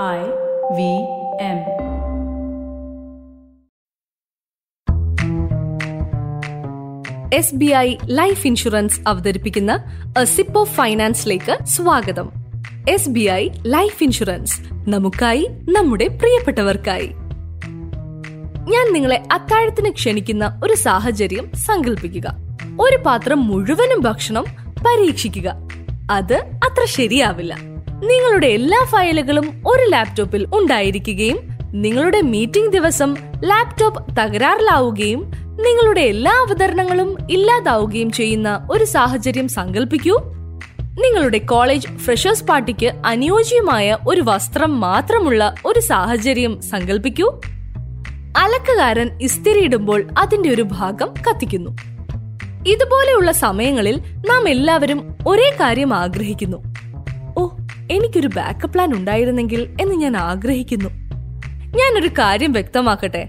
I V M. S B I life insurance അവതരിപ്പിക്കുന്ന അസിപ്പോ sip of ഫൈനാൻസിലേക്ക് സ്വാഗതം. S B I life insurance നമുക്കായി നമ്മുടെ പ്രിയപ്പെട്ടവർക്കായി. ഞാൻ നിങ്ങളെ അത്താഴത്തിന് ക്ഷണിക്കുന്ന ഒരു സാഹചര്യം സങ്കല്പിക്കുക ഒരു പാത്രം മുഴുവനും ഭക്ഷണം പരീക്ഷിക്കുക. അത് അത്ര ശരിയാവില്ല. നിങ്ങളുടെ എല്ലാ ഫയലുകളും ഒരു ലാപ്ടോപ്പിൽ ഉണ്ടായിരിക്കുകയും നിങ്ങളുടെ മീറ്റിംഗ് ദിവസം ലാപ്ടോപ്പ് തകരാറിലാവുകയും നിങ്ങളുടെ എല്ലാ അവതരണങ്ങളും ഇല്ലാതാവുകയും ചെയ്യുന്ന ഒരു സാഹചര്യം സങ്കല്പിക്കൂ നിങ്ങളുടെ കോളേജ് ഫ്രഷേഴ്സ് പാർട്ടിക്ക് അനുയോജ്യമായ ഒരു വസ്ത്രം മാത്രമുള്ള ഒരു സാഹചര്യം സങ്കല്പിക്കൂ അലക്കുകാരൻ ഇസ്തിരിയിടുമ്പോൾ അതിന്റെ ഒരു ഭാഗം കത്തിക്കുന്നു. ഇതുപോലെയുള്ള സമയങ്ങളിൽ നാം എല്ലാവരും ഒരേ കാര്യം ആഗ്രഹിക്കുന്നു. എനിക്കൊരു ബാക്കപ്പ് പ്ലാൻ ഉണ്ടായിരുന്നെങ്കിൽ എന്ന് ഞാൻ ആഗ്രഹിക്കുന്നു. ഞാനൊരു കാര്യം വ്യക്തമാക്കട്ടെ?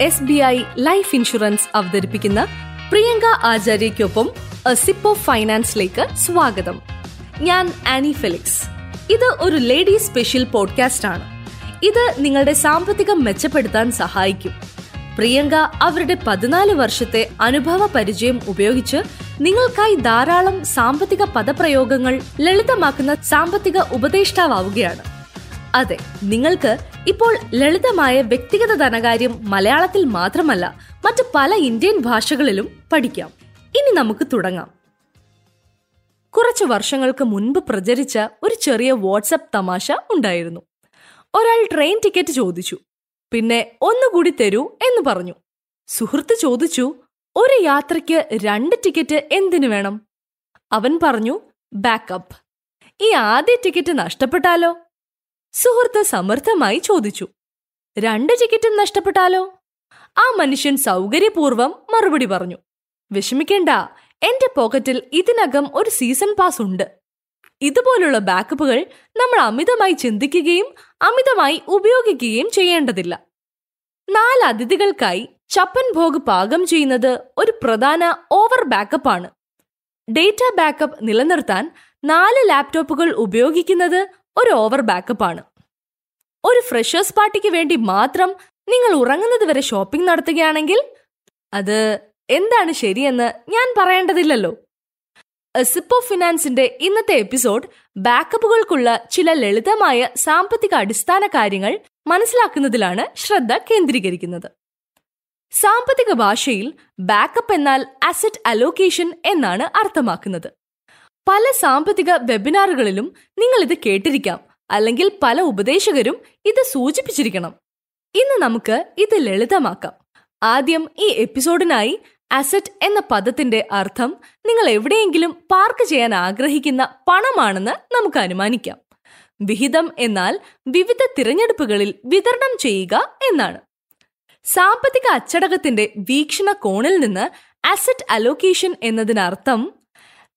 S B I life insurance അവതരിപ്പിക്കുന്ന പ്രിയങ്ക ആചാര്യയ്ക്കൊപ്പം സിപ്പ് ഓഫ് ഫൈനാൻസിലേക്ക് സ്വാഗതം. ഞാൻ ആനി ഫെലിക്സ്. ഇത് ഒരു ലേഡീസ് സ്പെഷ്യൽ പോഡ്കാസ്റ്റ് ആണ് ഇത് നിങ്ങളുടെ സാമ്പത്തികം മെച്ചപ്പെടുത്താൻ സഹായിക്കും. പ്രിയങ്ക അവരുടെ പതിനാല് വർഷത്തെ അനുഭവ പരിചയം ഉപയോഗിച്ച് നിങ്ങൾക്കായി ധാരാളം സാമ്പത്തിക പദപ്രയോഗങ്ങൾ ലളിതമാക്കുന്ന സാമ്പത്തിക ഉപദേഷ്ടാവുകയാണ് അതെ നിങ്ങൾക്ക് ഇപ്പോൾ ലളിതമായ വ്യക്തിഗത ധനകാര്യം മലയാളത്തിൽ മാത്രമല്ല മറ്റ് പല ഇന്ത്യൻ ഭാഷകളിലും പഠിക്കാം. ഇനി നമുക്ക് തുടങ്ങാം. കുറച്ച് വർഷങ്ങൾക്ക് മുൻപ് പ്രചരിച്ച ഒരു ചെറിയ വാട്സപ്പ് തമാശ ഉണ്ടായിരുന്നു. ഒരാൾ ട്രെയിൻ ടിക്കറ്റ് ചോദിച്ചു. പിന്നെ ഒന്നുകൂടി തരൂ എന്ന് പറഞ്ഞു. സുഹൃത്ത് ചോദിച്ചു ഒരു യാത്രയ്ക്ക് രണ്ട് ടിക്കറ്റ് എന്തിനു വേണം? അവൻ പറഞ്ഞു ബാക്കപ്പ്. ഈ ആദ്യ ടിക്കറ്റ് നഷ്ടപ്പെട്ടാലോ? സുഹൃത്ത് സമർത്ഥമായി ചോദിച്ചു രണ്ട് ടിക്കറ്റും നഷ്ടപ്പെട്ടാലോ? ആ മനുഷ്യൻ സൗകര്യപൂർവം മറുപടി പറഞ്ഞു വിഷമിക്കേണ്ട എന്റെ പോക്കറ്റിൽ ഇതിനകം ഒരു സീസൺ പാസ് ഉണ്ട്. ഇതുപോലുള്ള ബാക്കപ്പുകൾ നമ്മൾ അമിതമായി ചിന്തിക്കുകയും അമിതമായി ഉപയോഗിക്കുകയും ചെയ്യേണ്ടതില്ല. നാല് അതിഥികൾക്കായി ചപ്പൻ ഭോഗ് പാകം ചെയ്യുന്നത് ഒരു പ്രധാന ഓവർ ബാക്കപ്പ് ആണ്. ഡേറ്റ ബാക്കപ്പ് നിലനിർത്താൻ നാല് ലാപ്ടോപ്പുകൾ ഉപയോഗിക്കുന്നത് ഒരു ഓവർ ബാക്കപ്പ് ആണ്. ഒരു ഫ്രഷേഴ്സ് പാർട്ടിക്ക് വേണ്ടി മാത്രം നിങ്ങൾ ഉറങ്ങുന്നത് വരെ ഷോപ്പിംഗ് നടത്തുകയാണെങ്കിൽ അത് എന്താണ് ശരിയെന്ന് ഞാൻ പറയേണ്ടതില്ലല്ലോ. സിപ്പ് ഫിനാൻസിന്റെ ഇന്നത്തെ എപ്പിസോഡ് ബാക്കപ്പുകൾക്കുള്ള ചില ലളിതമായ സാമ്പത്തിക അടിസ്ഥാന കാര്യങ്ങൾ മനസ്സിലാക്കുന്നതിലാണ് ശ്രദ്ധ കേന്ദ്രീകരിക്കുന്നത്. സാമ്പത്തിക ഭാഷയിൽ ബാക്കപ്പ് എന്നാൽ അസറ്റ് അലോക്കേഷൻ എന്നാണ് അർത്ഥമാക്കുന്നത്. പല സാമ്പത്തിക വെബിനാറുകളിലും നിങ്ങൾ ഇത് കേട്ടിരിക്കാം അല്ലെങ്കിൽ പല ഉപദേശകരും ഇത് സൂചിപ്പിച്ചിരിക്കണം. ഇന്ന് നമുക്ക് ഇത് ലളിതമാക്കാം. ആദ്യം ഈ എപ്പിസോഡിനായി അസറ്റ് എന്ന പദത്തിന്റെ അർത്ഥം നിങ്ങൾ എവിടെയെങ്കിലും പാർക്ക് ചെയ്യാൻ ആഗ്രഹിക്കുന്ന പണമാണെന്ന് നമുക്ക് അനുമാനിക്കാം. വിഹിതം എന്നാൽ വിവിധ തിരഞ്ഞെടുപ്പുകളിൽ വിതരണം ചെയ്യുക എന്നാണ്. സാമ്പത്തിക അച്ചടക്കത്തിന്റെ വീക്ഷണകോണിൽ നിന്ന് അസറ്റ് അലോക്കേഷൻ എന്നതിനർത്ഥം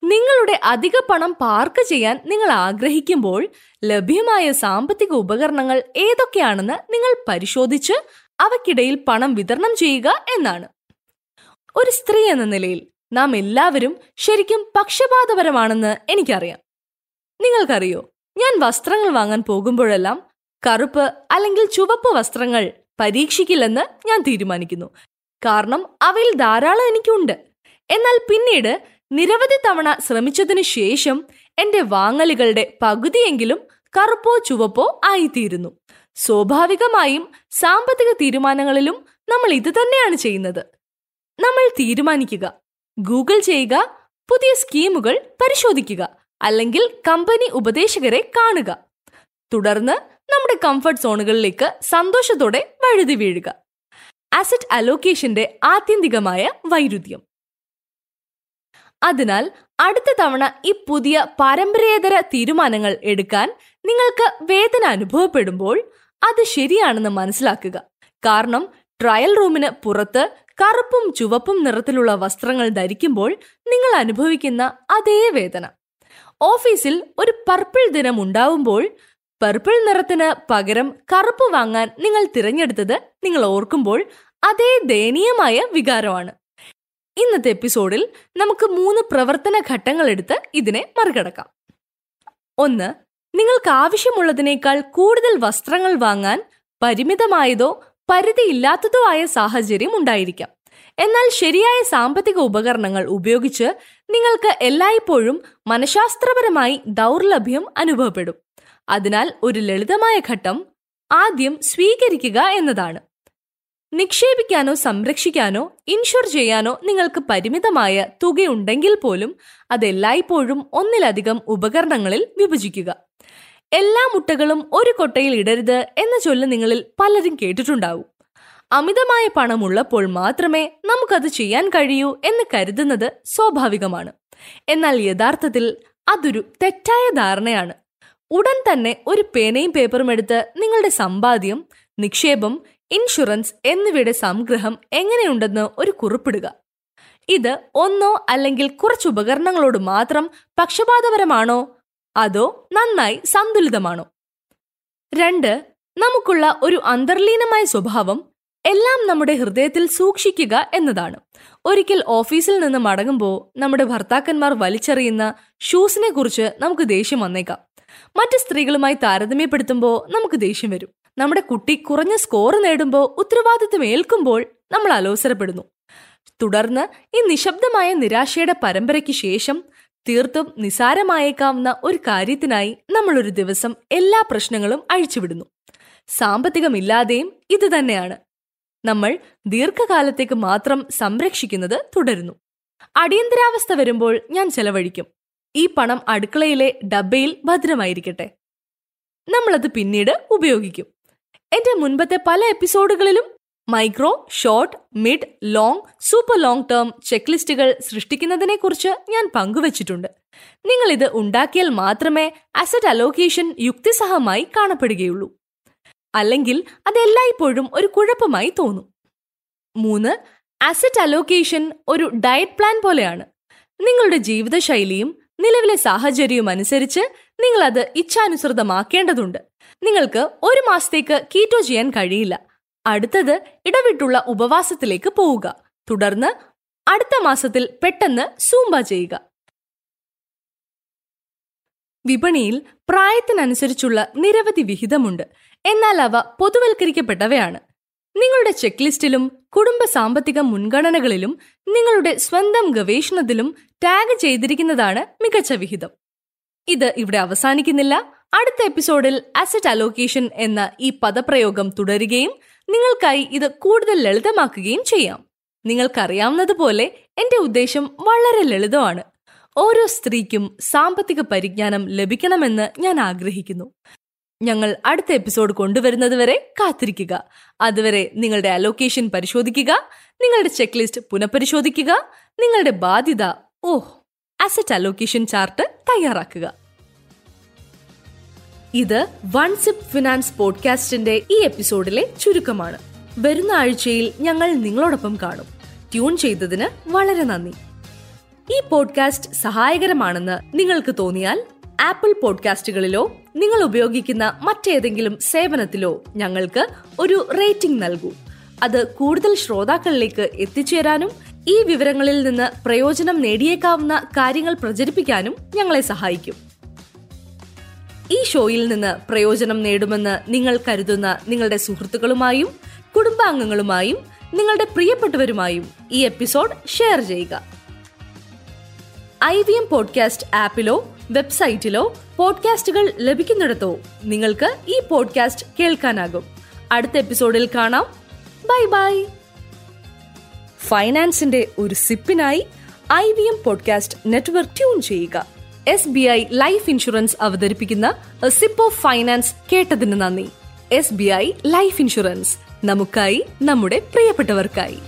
നിങ്ങളുടെ അധിക പണം പാർക്ക് ചെയ്യാൻ നിങ്ങൾ ആഗ്രഹിക്കുമ്പോൾ ലഭ്യമായ സാമ്പത്തിക ഉപകരണങ്ങൾ ഏതൊക്കെയാണെന്ന് നിങ്ങൾ പരിശോധിച്ച് അവക്കിടയിൽ പണം വിതരണം ചെയ്യുക എന്നാണ്. ഒരു സ്ത്രീ എന്ന നിലയിൽ നാം എല്ലാവരും ശരിക്കും പക്ഷപാതപരമാണെന്ന് എനിക്കറിയാം. നിങ്ങൾക്കറിയോ ഞാൻ വസ്ത്രങ്ങൾ വാങ്ങാൻ പോകുമ്പോഴെല്ലാം കറുപ്പ് അല്ലെങ്കിൽ ചുവപ്പ് വസ്ത്രങ്ങൾ പരീക്ഷിക്കില്ലെന്ന് ഞാൻ തീരുമാനിക്കുന്നു. കാരണം അവയിൽ ധാരാളം എനിക്കുണ്ട്. എന്നാൽ പിന്നീട് നിരവധി തവണ ശ്രമിച്ചതിനു ശേഷം എന്റെ വാങ്ങലുകളുടെ പകുതിയെങ്കിലും കറുപ്പോ ചുവപ്പോ ആയിത്തീരുന്നു. സ്വാഭാവികമായും സാമ്പത്തിക തീരുമാനങ്ങളിലും നമ്മൾ ഇത് തന്നെയാണ് ചെയ്യുന്നത്. നമ്മൾ തീരുമാനിക്കുക. ഗൂഗിൾ ചെയ്യുക പുതിയ സ്കീമുകൾ പരിശോധിക്കുക അല്ലെങ്കിൽ കമ്പനി ഉപദേശകരെ കാണുക. തുടർന്ന് നമ്മുടെ കംഫർട്ട് സോണുകളിലേക്ക് സന്തോഷത്തോടെ വഴുതി വീഴുക. അസറ്റ് അലോക്കേഷന്റെ ആത്യന്തികമായ വൈരുദ്ധ്യം. അതിനാൽ അടുത്ത തവണ ഈ പുതിയ പാരമ്പര്യേതര തീരുമാനങ്ങൾ എടുക്കാൻ നിങ്ങൾക്ക് വേദന അനുഭവപ്പെടുമ്പോൾ അത് ശരിയാണെന്ന് മനസ്സിലാക്കുക. കാരണം ട്രയൽ റൂമിന് പുറത്ത് കറുപ്പും ചുവപ്പും നിറത്തിലുള്ള വസ്ത്രങ്ങൾ ധരിക്കുമ്പോൾ നിങ്ങൾ അനുഭവിക്കുന്ന അതേ വേദന. ഓഫീസിൽ ഒരു പർപ്പിൾ ദിനം ഉണ്ടാവുമ്പോൾ പർപ്പിൾ നിറത്തിന് പകരം കറുപ്പ് വാങ്ങാൻ നിങ്ങൾ തിരഞ്ഞെടുത്തത് നിങ്ങൾ ഓർക്കുമ്പോൾ അതേ ദയനീയമായ വികാരമാണ്. ഇന്നത്തെ എപ്പിസോഡിൽ നമുക്ക് മൂന്ന് പ്രവർത്തന ഘട്ടങ്ങൾ എടുത്ത് ഇതിനെ മറികടക്കാം. ഒന്ന് നിങ്ങൾക്ക് ആവശ്യമുള്ളതിനേക്കാൾ കൂടുതൽ വസ്ത്രങ്ങൾ വാങ്ങാൻ പരിമിതമായതോ പരിധിയില്ലാത്തതോ ആയ സാഹചര്യം ഉണ്ടായിരിക്കാം. എന്നാൽ ശരിയായ സാമ്പത്തിക ഉപകരണങ്ങൾ ഉപയോഗിച്ച് നിങ്ങൾക്ക് എല്ലായ്പ്പോഴും മനഃശാസ്ത്രപരമായി ദൗർലഭ്യം അനുഭവപ്പെടും. അതിനാൽ ഒരു ലളിതമായ ഘട്ടം ആദ്യം സ്വീകരിക്കുക എന്നതാണ്. നിക്ഷേപിക്കാനോ സംരക്ഷിക്കാനോ ഇൻഷുർ ചെയ്യാനോ നിങ്ങൾക്ക് പരിമിതമായ തുകയുണ്ടെങ്കിൽ പോലും അതെല്ലായ്പ്പോഴും ഒന്നിലധികം ഉപകരണങ്ങളിൽ വിഭജിക്കുക. എല്ലാ മുട്ടകളും ഒരു കൊട്ടയിൽ ഇടരുത് എന്ന ചൊല്ല് നിങ്ങളിൽ പലരും കേട്ടിട്ടുണ്ടാവും. അമിതമായ പണമുള്ളപ്പോൾ മാത്രമേ നമുക്കത് ചെയ്യാൻ കഴിയൂ എന്ന് കരുതുന്നത് സ്വാഭാവികമാണ്. എന്നാൽ യഥാർത്ഥത്തിൽ അതൊരു തെറ്റായ ധാരണയാണ്. ഉടൻ തന്നെ ഒരു പേനയും പേപ്പറും എടുത്ത് നിങ്ങളുടെ സമ്പാദ്യം നിക്ഷേപം ഇൻഷുറൻസ് എന്നിവയുടെ സംഗ്രഹം എങ്ങനെയുണ്ടെന്ന് ഒരു കുറിപ്പിടുക. ഇത് ഒന്നോ അല്ലെങ്കിൽ കുറച്ച് ഉപകരണങ്ങളോട് മാത്രം പക്ഷപാതപരമാണോ? അതോ നന്നായി സന്തുലിതമാണോ? രണ്ട് നമുക്കുള്ള ഒരു അന്തർലീനമായ സ്വഭാവം എല്ലാം നമ്മുടെ ഹൃദയത്തിൽ സൂക്ഷിക്കുക എന്നതാണ്. ഒരിക്കൽ ഓഫീസിൽ നിന്ന് മടങ്ങുമ്പോൾ നമ്മുടെ ഭർത്താക്കന്മാർ വലിച്ചെറിയുന്ന ഷൂസിനെ കുറിച്ച് നമുക്ക് ദേഷ്യം വന്നേക്കാം. മറ്റ് സ്ത്രീകളുമായി താരതമ്യപ്പെടുത്തുമ്പോൾ നമുക്ക് ദേഷ്യം വരും. നമ്മുടെ കുട്ടി കുറഞ്ഞ സ്കോർ നേടുമ്പോൾ ഉത്തരവാദിത്വം ഏൽക്കുമ്പോൾ നമ്മൾ അലോസരപ്പെടുന്നു. തുടർന്ന് ഈ നിശബ്ദമായ നിരാശയുടെ പരമ്പരയ്ക്ക് ശേഷം തീർത്തും നിസാരമായേക്കാവുന്ന ഒരു കാര്യത്തിനായി നമ്മൾ ഒരു ദിവസം എല്ലാ പ്രശ്നങ്ങളും അഴിച്ചുവിടുന്നു. സാമ്പത്തികമില്ലാതെയും ഇത് തന്നെയാണ്. നമ്മൾ ദീർഘകാലത്തേക്ക് മാത്രം സംരക്ഷിക്കുന്നത് തുടരുന്നു. അടിയന്തരാവസ്ഥ വരുമ്പോൾ ഞാൻ ചെലവഴിക്കും. ഈ പണം അടുക്കളയിലെ ഡബ്ബയിൽ ഭദ്രമായിരിക്കട്ടെ. നമ്മളത് പിന്നീട് ഉപയോഗിക്കും. എന്റെ മുൻപത്തെ പല എപ്പിസോഡുകളിലും micro short mid long super long term check ലിസ്റ്റുകൾ സൃഷ്ടിക്കുന്നതിനെക്കുറിച്ച് ഞാൻ പങ്കുവച്ചിട്ടുണ്ട്. നിങ്ങൾ ഇത് ഉണ്ടാക്കിയാൽ മാത്രമേ അസറ്റ് അലോക്കേഷൻ യുക്തിസഹമായി കാണപ്പെടുകയുള്ളൂ. അല്ലെങ്കിൽ അത് എല്ലായ്പ്പോഴും ഒരു കുഴപ്പമായി തോന്നും. മൂന്ന് അസറ്റ് അലോക്കേഷൻ ഒരു ഡയറ്റ് പ്ലാൻ പോലെയാണ്. നിങ്ങളുടെ ജീവിതശൈലിയും നിലവിലെ സാഹചര്യവും അനുസരിച്ച് നിങ്ങൾ അത് ഇച്ഛാനുസൃതമാക്കേണ്ടതുണ്ട്. നിങ്ങൾക്ക് ഒരു മാസത്തേക്ക് കീറ്റോ ചെയ്യാൻ കഴിയില്ല. അടുത്തത് ഇടവിട്ടുള്ള ഉപവാസത്തിലേക്ക് പോവുക. തുടർന്ന് അടുത്ത മാസത്തിൽ പെട്ടെന്ന് സൂംബ ചെയ്യുക. വിപണിയിൽ പ്രായത്തിനനുസരിച്ചുള്ള നിരവധി വിഹിതമുണ്ട്. എന്നാൽ അവ പൊതുവൽക്കരിക്കപ്പെട്ടവയാണ്. നിങ്ങളുടെ ചെക്ക് ലിസ്റ്റിലും കുടുംബ സാമ്പത്തിക മുൻഗണനകളിലും നിങ്ങളുടെ സ്വന്തം ഗവേഷണത്തിലും ടാഗ് ചെയ്തിരിക്കുന്നതാണ് മികച്ച വിഹിതം. ഇത് ഇവിടെ അവസാനിക്കുന്നില്ല. അടുത്ത എപ്പിസോഡിൽ അസറ്റ് അലോക്കേഷൻ എന്ന ഈ പദപ്രയോഗം തുടരുകയും നിങ്ങൾക്കായി ഇത് കൂടുതൽ ലളിതമാക്കുകയും ചെയ്യാം. നിങ്ങൾക്കറിയാവുന്നതുപോലെ എന്റെ ഉദ്ദേശം വളരെ ലളിതമാണ്. ഓരോ സ്ത്രീക്കും സാമ്പത്തിക പരിജ്ഞാനം ലഭിക്കണമെന്ന് ഞാൻ ആഗ്രഹിക്കുന്നു. ഞങ്ങൾ അടുത്ത എപ്പിസോഡ് കൊണ്ടുവരുന്നതുവരെ കാത്തിരിക്കുക. അതുവരെ നിങ്ങളുടെ അലോക്കേഷൻ പരിശോധിക്കുക നിങ്ങളുടെ ചെക്ക് ലിസ്റ്റ് പുനഃപരിശോധിക്കുക നിങ്ങളുടെ ബാധ്യത ഓഹ് അസറ്റ് അലോക്കേഷൻ ചാർട്ട് തയ്യാറാക്കുക. ഇത് വൺ സിപ്പ് ഫിനാൻസ് പോഡ്കാസ്റ്റിന്റെ ഈ എപ്പിസോഡിലെ ചുരുക്കമാണ്. വരുന്ന ആഴ്ചയിൽ ഞങ്ങൾ നിങ്ങളോടൊപ്പം കാണും. ട്യൂൺ ചെയ്തതിന് വളരെ നന്ദി. ഈ പോഡ്കാസ്റ്റ് സഹായകരമാണെന്ന് നിങ്ങൾക്ക് തോന്നിയാൽ ആപ്പിൾ പോഡ്കാസ്റ്റുകളിലോ നിങ്ങൾ ഉപയോഗിക്കുന്ന മറ്റേതെങ്കിലും സേവനത്തിലോ ഞങ്ങൾക്ക് ഒരു റേറ്റിംഗ് നൽകൂ. അത് കൂടുതൽ ശ്രോതാക്കളിലേക്ക് എത്തിച്ചേരാനും ഈ വിവരങ്ങളിൽ നിന്ന് പ്രയോജനം നേടിയേക്കാവുന്ന കാര്യങ്ങൾ പ്രചരിപ്പിക്കാനും ഞങ്ങളെ സഹായിക്കും. ഈ ഷോയിൽ നിന്ന് പ്രയോജനം നേടുമെന്ന് നിങ്ങൾ കരുതുന്ന നിങ്ങളുടെ സുഹൃത്തുക്കളുമായും കുടുംബാംഗങ്ങളുമായും നിങ്ങളുടെ പ്രിയപ്പെട്ടവരുമായും ഈ എപ്പിസോഡ് ഷെയർ ചെയ്യുക. ഐ വി എം പോഡ്കാസ്റ്റ് ആപ്പിലോ വെബ്സൈറ്റിലോ പോഡ്കാസ്റ്റുകൾ ലഭിക്കുന്നിടത്തോ നിങ്ങൾക്ക് ഈ പോഡ്കാസ്റ്റ് കേൾക്കാനാകും. അടുത്ത എപ്പിസോഡിൽ കാണാം. Bye bye. ഫൈനാൻസിന്റെ ഒരു സിപ്പിനായി I V M podcast network tune ചെയ്യുക. S B I life insurance അവതരിപ്പിക്കുന്ന സിപ്പ് ഓഫ് ഫൈനാൻസ് കേട്ടതിന് നന്ദി. S B I life insurance നമുക്കായി നമ്മുടെ പ്രിയപ്പെട്ടവർക്കായി.